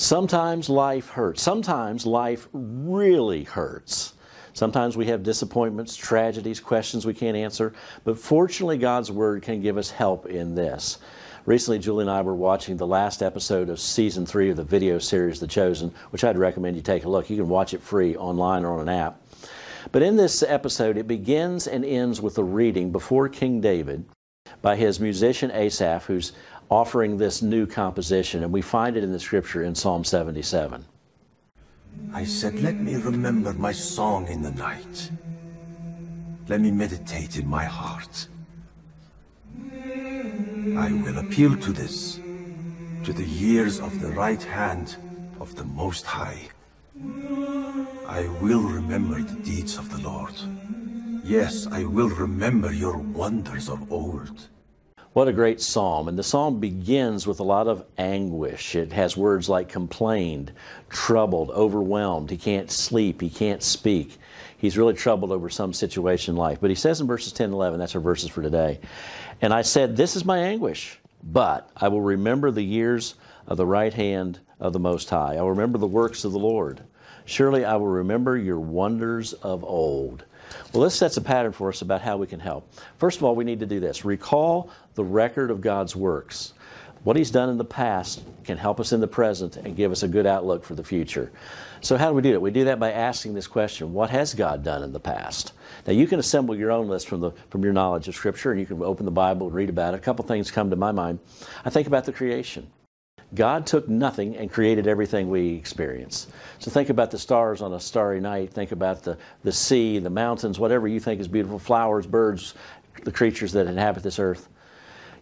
Sometimes life hurts. Sometimes life really hurts. Sometimes we have disappointments, tragedies, questions we can't answer, but fortunately, God's Word can give us help in this. Recently, Julie and I were watching the last episode of season three of the video series The Chosen, which I'd recommend you take a look. You can watch it free online or on an app. But in this episode, it begins and ends with a reading before King David by his musician Asaph, who's offering this new composition, and we find it in the scripture in Psalm 77. I said, Let me remember my song in the night. Let me meditate in my heart. I will appeal to this, to the years of the right hand of the Most High. I will remember the deeds of the Lord. Yes, I will remember your wonders of old. What a great psalm. And the psalm begins with a lot of anguish. It has words like complained, troubled, overwhelmed. He can't sleep, he can't speak. He's really troubled over some situation in life. But he says in verses 10 and 11, that's our verses for today. And I said, This is my anguish, but I will remember the years of the right hand of the Most High. I will remember the works of the Lord. Surely I will remember your wonders of old. Well, this sets a pattern for us about how we can help. First of all, we need to do this recall the record of God's works. What He's done in the past can help us in the present and give us a good outlook for the future. So, how do we do that? We do that by asking this question What has God done in the past? Now, you can assemble your own list from, the, from your knowledge of Scripture, and you can open the Bible and read about it. A couple things come to my mind. I think about the creation. God took nothing and created everything we experience. So think about the stars on a starry night. Think about the, the sea, the mountains, whatever you think is beautiful, flowers, birds, the creatures that inhabit this earth.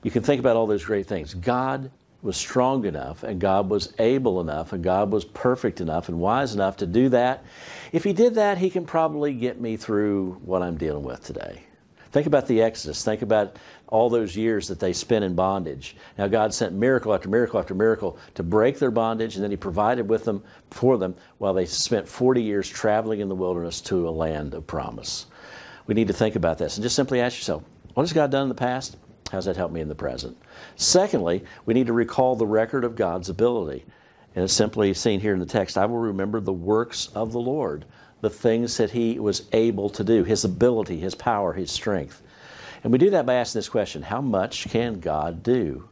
You can think about all those great things. God was strong enough, and God was able enough, and God was perfect enough and wise enough to do that. If He did that, He can probably get me through what I'm dealing with today. Think about the Exodus. Think about all those years that they spent in bondage. Now, God sent miracle after miracle after miracle to break their bondage, and then He provided with them for them while they spent 40 years traveling in the wilderness to a land of promise. We need to think about this and just simply ask yourself what has God done in the past? How's that help me in the present? Secondly, we need to recall the record of God's ability. And it's simply seen here in the text I will remember the works of the Lord the things that he was able to do, his ability, his power, his strength. And we do that by asking this question how much can God do?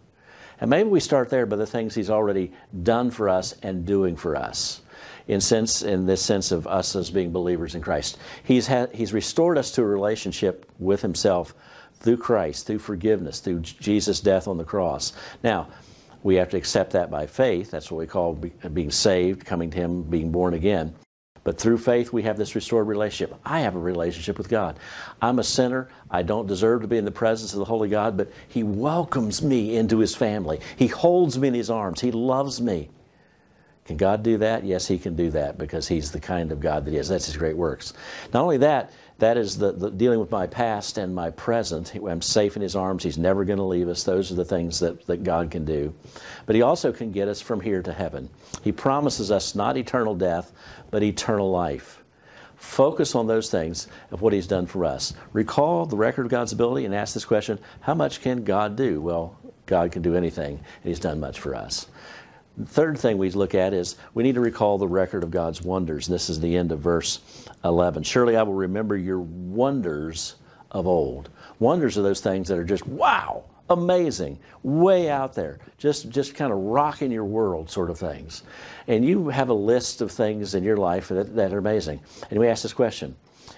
And maybe we start there by the things he's already done for us and doing for us. In sense, in this sense of us as being believers in Christ, he's he's restored us to a relationship with Himself through Christ, through forgiveness, through Jesus' death on the cross. Now, we have to accept that by faith. That's what we call being saved, coming to Him, being born again. But through faith, we have this restored relationship. I have a relationship with God. I'm a sinner. I don't deserve to be in the presence of the Holy God, but He welcomes me into His family. He holds me in His arms. He loves me. Can God do that? Yes, He can do that because He's the kind of God that He is. That's His great works. Not only that, that is the, the, dealing with my past and my present. I'm safe in His arms. He's never going to leave us. Those are the things that, that God can do. But He also can get us from here to heaven. He promises us not eternal death, but eternal life. Focus on those things of what He's done for us. Recall the record of God's ability and ask this question How much can God do? Well, God can do anything, and He's done much for us. The third thing we look at is we need to recall the record of God's wonders. This is the end of verse 11. Surely I will remember your wonders of old. Wonders are those things that are just wow, amazing, way out there, just just kind of rocking your world sort of things. And you have a list of things in your life that, that are amazing. And we ask this question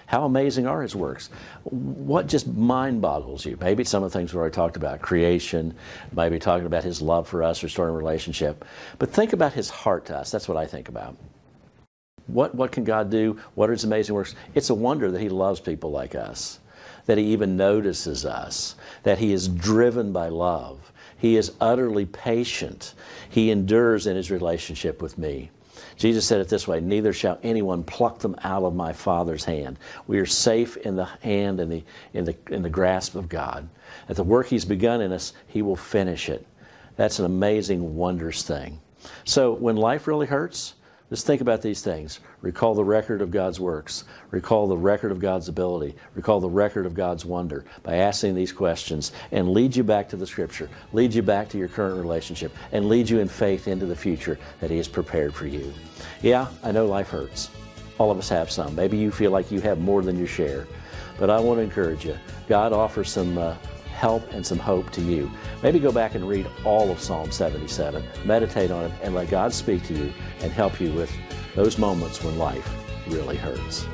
how amazing are his works? What just mind boggles you? Maybe some of the things we already talked about creation, maybe talking about his love for us, restoring relationship. But think about his heart to us. That's what I think about. What, what can God do? What are his amazing works? It's a wonder that he loves people like us, that he even notices us, that he is driven by love. He is utterly patient. He endures in his relationship with me. Jesus said it this way Neither shall anyone pluck them out of my Father's hand. We are safe in the hand and the, in, the, in the grasp of God. At the work He's begun in us, He will finish it. That's an amazing, wondrous thing. So when life really hurts, Just think about these things. Recall the record of God's works. Recall the record of God's ability. Recall the record of God's wonder by asking these questions and lead you back to the Scripture, lead you back to your current relationship, and lead you in faith into the future that He has prepared for you. Yeah, I know life hurts. All of us have some. Maybe you feel like you have more than your share. But I want to encourage you. God offers some uh, help and some hope to you. Maybe go back and read all of Psalm 77, meditate on it, and let God speak to you and help you with those moments when life really hurts.